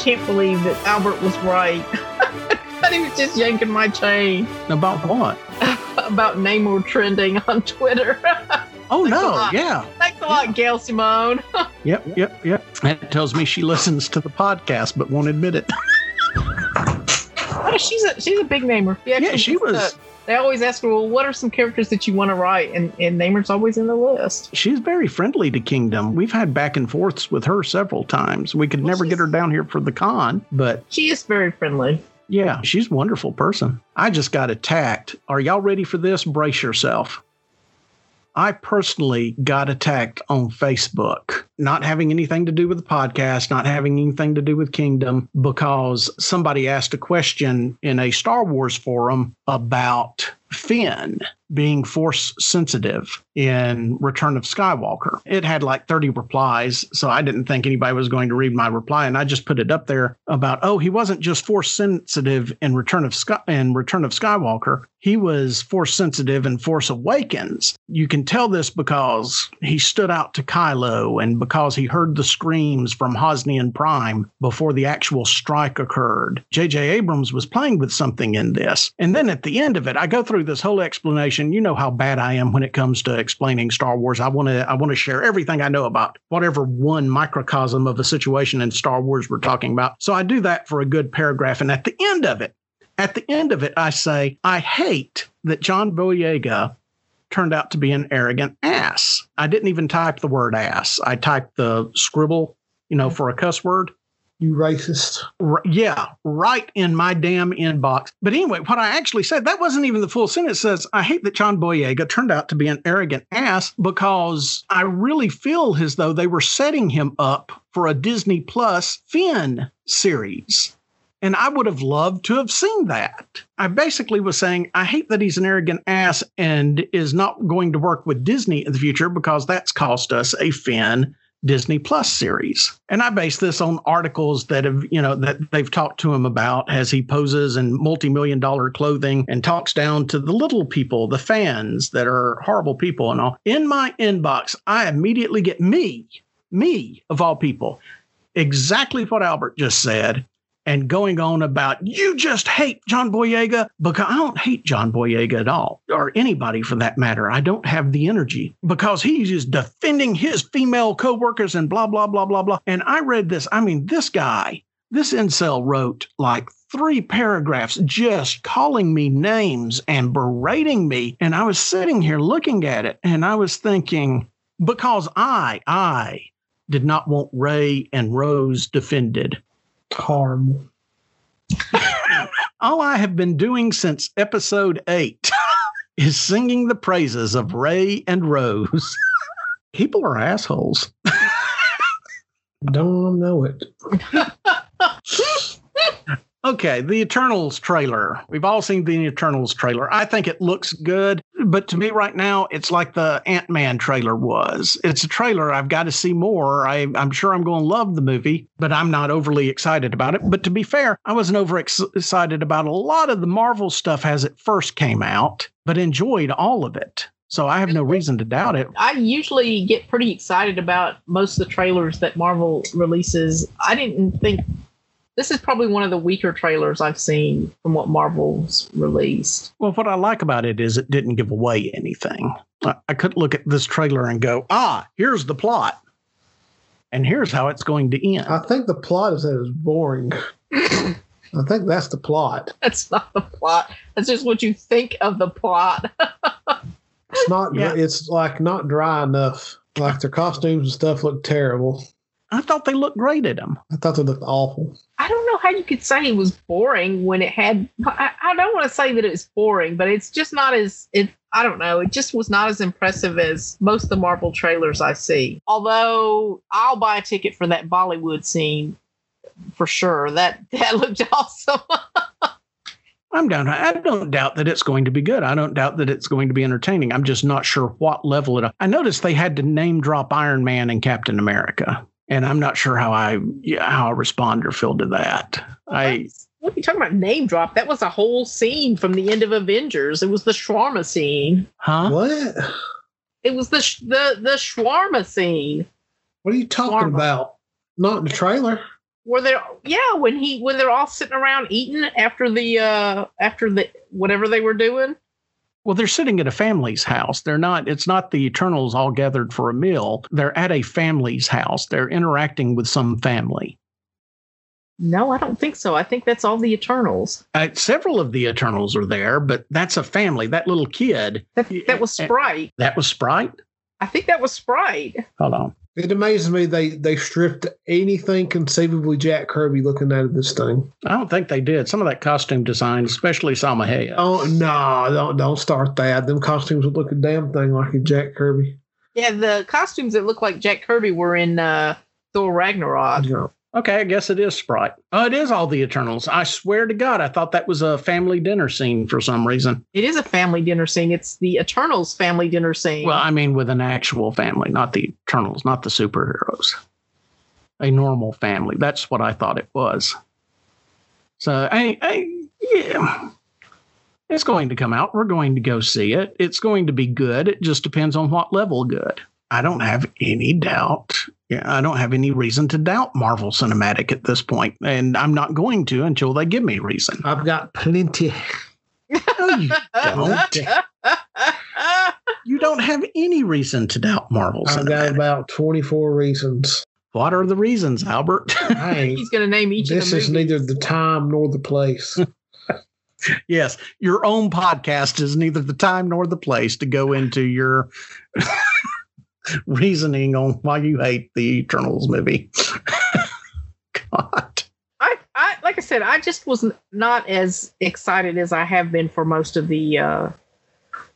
Can't believe that Albert was right. he was just yanking my chain About what? about Namor trending on Twitter. Oh no, yeah. Thanks a lot, Gail Simone. Yep, yep, yep. That tells me she listens to the podcast but won't admit it. Oh, she's a she's a big Namor. Yeah, she was They always ask her, "Well, what are some characters that you want to write?" And and Namor's always in the list. she's very friendly to Kingdom. We've had back and forths with her several times. We could Well, never get her down here for the con, but She is very friendly. yeah, she's a wonderful person. I just got attacked. Are y'all ready for this? Brace yourself. I personally got attacked on Facebook, not having anything to do with the podcast, not having anything to do with Kingdom, because somebody asked a question in a Star Wars forum about Finn being force sensitive in Return of Skywalker. It had like 30 replies, so I didn't think anybody was going to read my reply, and I just put it up there about, oh, he wasn't just force sensitive in Return of Sky in Return of Skywalker. He was force sensitive in Force Awakens. You can tell this because he stood out to Kylo and because he heard the screams from Hosnian Prime before the actual strike occurred. J.J. Abrams was playing with something in this. And then at the end of it, I go through this whole explanation. You know how bad I am when it comes to explaining Star Wars. I want to I want to share everything I know about whatever one microcosm of a situation in Star Wars we're talking about. So I do that for a good paragraph and at the end of it, at the end of it, I say, I hate that John Boyega turned out to be an arrogant ass. I didn't even type the word ass. I typed the scribble, you know, for a cuss word. You racist. R- yeah, right in my damn inbox. But anyway, what I actually said, that wasn't even the full sentence. It says, I hate that John Boyega turned out to be an arrogant ass because I really feel as though they were setting him up for a Disney Plus Finn series. And I would have loved to have seen that. I basically was saying, I hate that he's an arrogant ass and is not going to work with Disney in the future because that's cost us a Finn Disney Plus series. And I base this on articles that have, you know, that they've talked to him about as he poses in multi-million dollar clothing and talks down to the little people, the fans that are horrible people and all. In my inbox, I immediately get me, me of all people, exactly what Albert just said and going on about you just hate John Boyega because I don't hate John Boyega at all, or anybody for that matter. I don't have the energy because he's just defending his female coworkers and blah blah blah blah blah. And I read this. I mean, this guy, this incel wrote like three paragraphs just calling me names and berating me. And I was sitting here looking at it and I was thinking, because I, I did not want Rey and Rose defended. Horrible. All I have been doing since episode eight is singing the praises of Rey and Rose. People are assholes. Don't know it. Okay, the Eternals trailer. We've all seen the Eternals trailer. I think it looks good, but to me right now, it's like the Ant Man trailer was. It's a trailer. I've got to see more. I, I'm sure I'm going to love the movie, but I'm not overly excited about it. But to be fair, I wasn't over ex- excited about a lot of the Marvel stuff as it first came out, but enjoyed all of it. So I have no reason to doubt it. I usually get pretty excited about most of the trailers that Marvel releases. I didn't think this is probably one of the weaker trailers I've seen from what Marvel's released. Well, what I like about it is it didn't give away anything. I, I could look at this trailer and go, ah, here's the plot. And here's how it's going to end. I think the plot is that it's boring. I think that's the plot. That's not the plot. That's just what you think of the plot. It's not. Yeah. It's like not dry enough. Like their costumes and stuff look terrible. I thought they looked great at them. I thought they looked awful. I don't know how you could say it was boring when it had. I, I don't want to say that it was boring, but it's just not as it. I don't know. It just was not as impressive as most of the Marvel trailers I see. Although I'll buy a ticket for that Bollywood scene for sure. That that looked awesome. I'm down. I don't doubt that it's going to be good. I don't doubt that it's going to be entertaining. I'm just not sure what level it. I noticed they had to name drop Iron Man and Captain America, and I'm not sure how I yeah, how I respond or feel to that. I what are you talking about? Name drop? That was a whole scene from the end of Avengers. It was the shawarma scene. huh? What? It was the sh- the the shawarma scene. What are you talking Shawarma. about? Not in the trailer. were there yeah when he when they're all sitting around eating after the uh after the whatever they were doing Well, they're sitting at a family's house. They're not, it's not the Eternals all gathered for a meal. They're at a family's house. They're interacting with some family. no i don't think so i think that's all the eternals Uh, several of the Eternals are there, but that's a family. That little kid, that, that was sprite that was Sprite. I think that was sprite Hold on. It amazes me they they stripped anything conceivably Jack Kirby looking out of this thing. I don't think they did. Some of that costume design, especially Salma Hayek. Oh no, don't don't start that. Them costumes would look a damn thing like a Jack Kirby. yeah the costumes that look like jack kirby were in uh thor ragnarok No. Okay, I guess it is Sprite. Oh, it is all the Eternals. I swear to God, I thought that was a family dinner scene for some reason. it is a family dinner scene it's the eternals family dinner scene Well, I mean, with an actual family, not the Eternals, not the superheroes. A normal family. That's what I thought it was. So, I, I, yeah. It's going to come out. We're going to go see it. It's going to be good. It just depends on what level good. I don't have any doubt. Yeah, I don't have any reason to doubt Marvel Cinematic at this point, and I'm not going to until they give me reason. I've got plenty. No, you don't. You don't have any reason to doubt Marvel I've got about twenty four reasons. What are the reasons, Albert? He's gonna name each this of the is neither the time nor the place. yes, your own podcast is neither the time nor the place to go into your reasoning on why you hate the Eternals movie. God. I, I like I said, I just was not as excited as I have been for most of the uh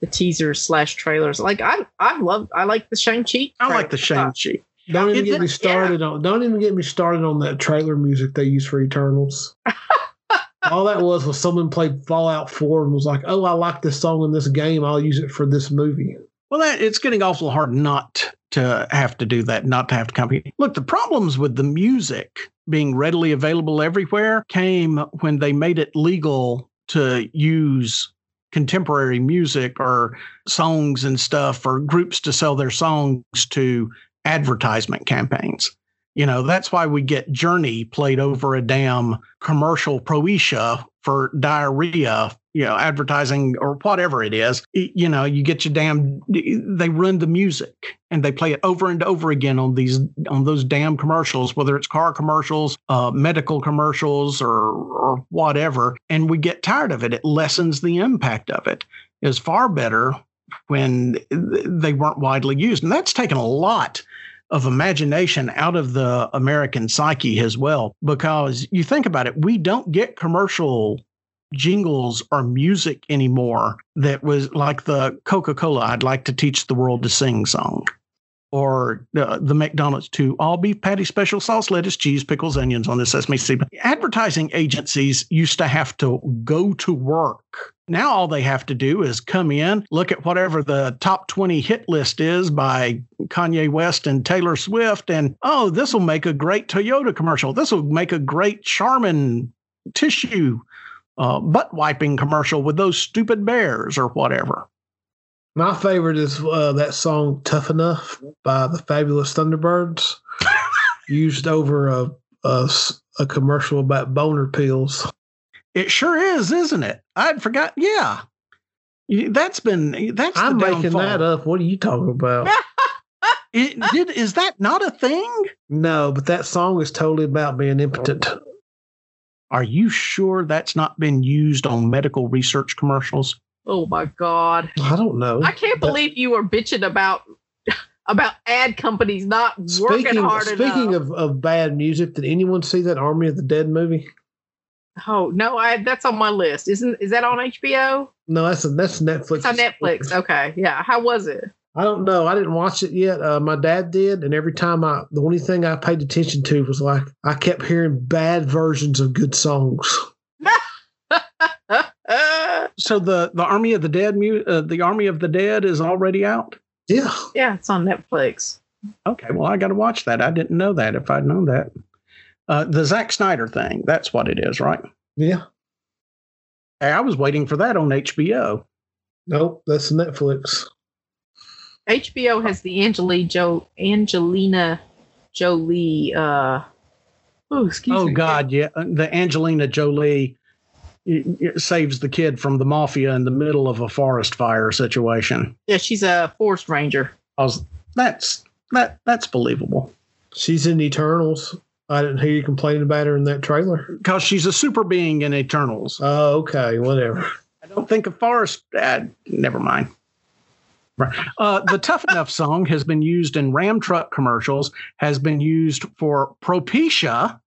the teasers slash trailers. Like I I love I like the Shang Chi. I like the Shang-Chi. Don't even Is get me started on. Don't even get me started on that trailer music they use for Eternals. All that was was someone played Fallout Four and was like, "Oh, I like this song in this game. I'll use it for this movie." Well, that, it's getting awful hard not to have to do that, not to have to copy. Look, the problems with the music being readily available everywhere came when they made it legal to use contemporary music or songs and stuff or groups to sell their songs to advertisement campaigns. You know, that's why we get Journey played over a damn commercial Proetia for diarrhea, you know, advertising or whatever it is. You know, you get your damn they run the music and they play it over and over again on these on those damn commercials, whether it's car commercials, uh, medical commercials, or or whatever, and we get tired of it. It lessens the impact of it. It's far better when they weren't widely used, and that's taken a lot of imagination out of the American psyche as well. Because you think about it, we don't get commercial jingles or music anymore that was like the Coca Cola, I'd like to teach the world to sing song. Or the, the McDonald's to all beef patty, special sauce, lettuce, cheese, pickles, onions on the sesame seed. Advertising agencies used to have to go to work. Now all they have to do is come in, look at whatever the top 20 hit list is by Kanye West and Taylor Swift, and oh, this will make a great Toyota commercial. This will make a great Charmin tissue uh, butt wiping commercial with those stupid bears or whatever. My favorite is uh, that song "Tough Enough" by the Fabulous Thunderbirds, used over a a commercial about boner pills. It sure is, isn't it? I'd forgot. Yeah, that's been that's. I'm the making downfall. that up. What are you talking about? It, did is that not a thing? no, but that song is totally about being impotent. Are you sure that's not been used on medical research commercials? Oh my god. I don't know. I can't But believe you were bitching about about ad companies not working Speaking hard speaking enough. of, of bad music, did anyone see that Army of the Dead movie? oh no, I that's on my list. Isn't is that on HBO? No, that's a, that's Netflix. It's on Netflix. Okay. Yeah. How was it? I don't know. I didn't watch it yet. Uh, my dad did, and every time I, the only thing I paid attention to was like I kept hearing bad versions of good songs. So the the Army of the Dead uh, the Army of the Dead is already out. Yeah, yeah, it's on Netflix. Okay, well I got to watch that. I didn't know that. If I'd known that, uh, the Zack Snyder thing. That's what it is, right? yeah. Hey, I was waiting for that on HBO. Nope, that's Netflix. HBO has the Angelina Jo Angelina Jolie uh Oh, excuse oh me. God, yeah, the Angelina Jolie it, it saves the kid from the mafia in the middle of a forest fire situation. Yeah, she's a forest ranger. I was that's that that's believable She's in Eternals. I didn't hear you complaining about her in that trailer. because she's a super being in Eternals. Oh, okay, whatever. I don't think a forest. Uh, never mind. Right. Uh, the Tough Enough song has been used in Ram truck commercials, has been used for Propecia,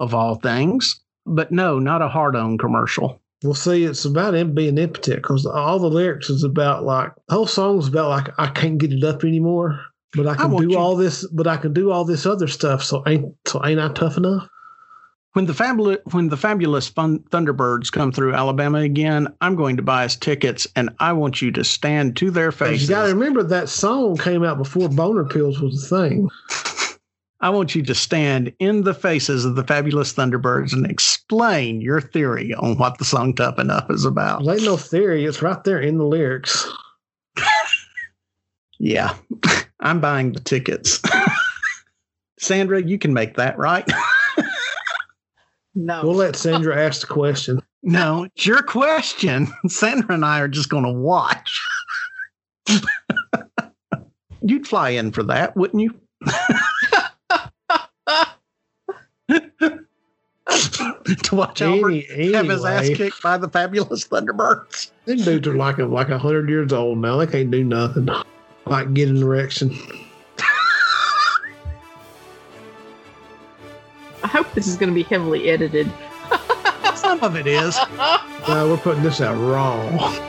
of all things, but no, not a hard on commercial. Well, see, it's about him being impotent because all the lyrics is about like the whole song's about like I can't get it up anymore, but I can want do you- all this, but I can do all this other stuff. So ain't so ain't I tough enough? When the fabulous when the fabulous fun- Thunderbirds come through Alabama again, I'm going to buy us tickets, and I want you to stand to their faces. You got to remember that song came out before boner pills was a thing. I want you to stand in the faces of the fabulous Thunderbirds and explain your theory on what the song "Tough Enough" is about. Ain't no theory; it's right there in the lyrics. Yeah, I'm buying the tickets. Sandra, you can make that, right? No. We'll let Sandra ask the question. no, it's your question. Sandra and I are just going to watch. You'd fly in for that, wouldn't you? to watch Albert Any, have his ass kicked by the fabulous Thunderbirds. These dudes are like a, like a hundred years old now. They can't do nothing. Like get an erection. This is going to be heavily edited. Some of it is. No, we're putting this out raw.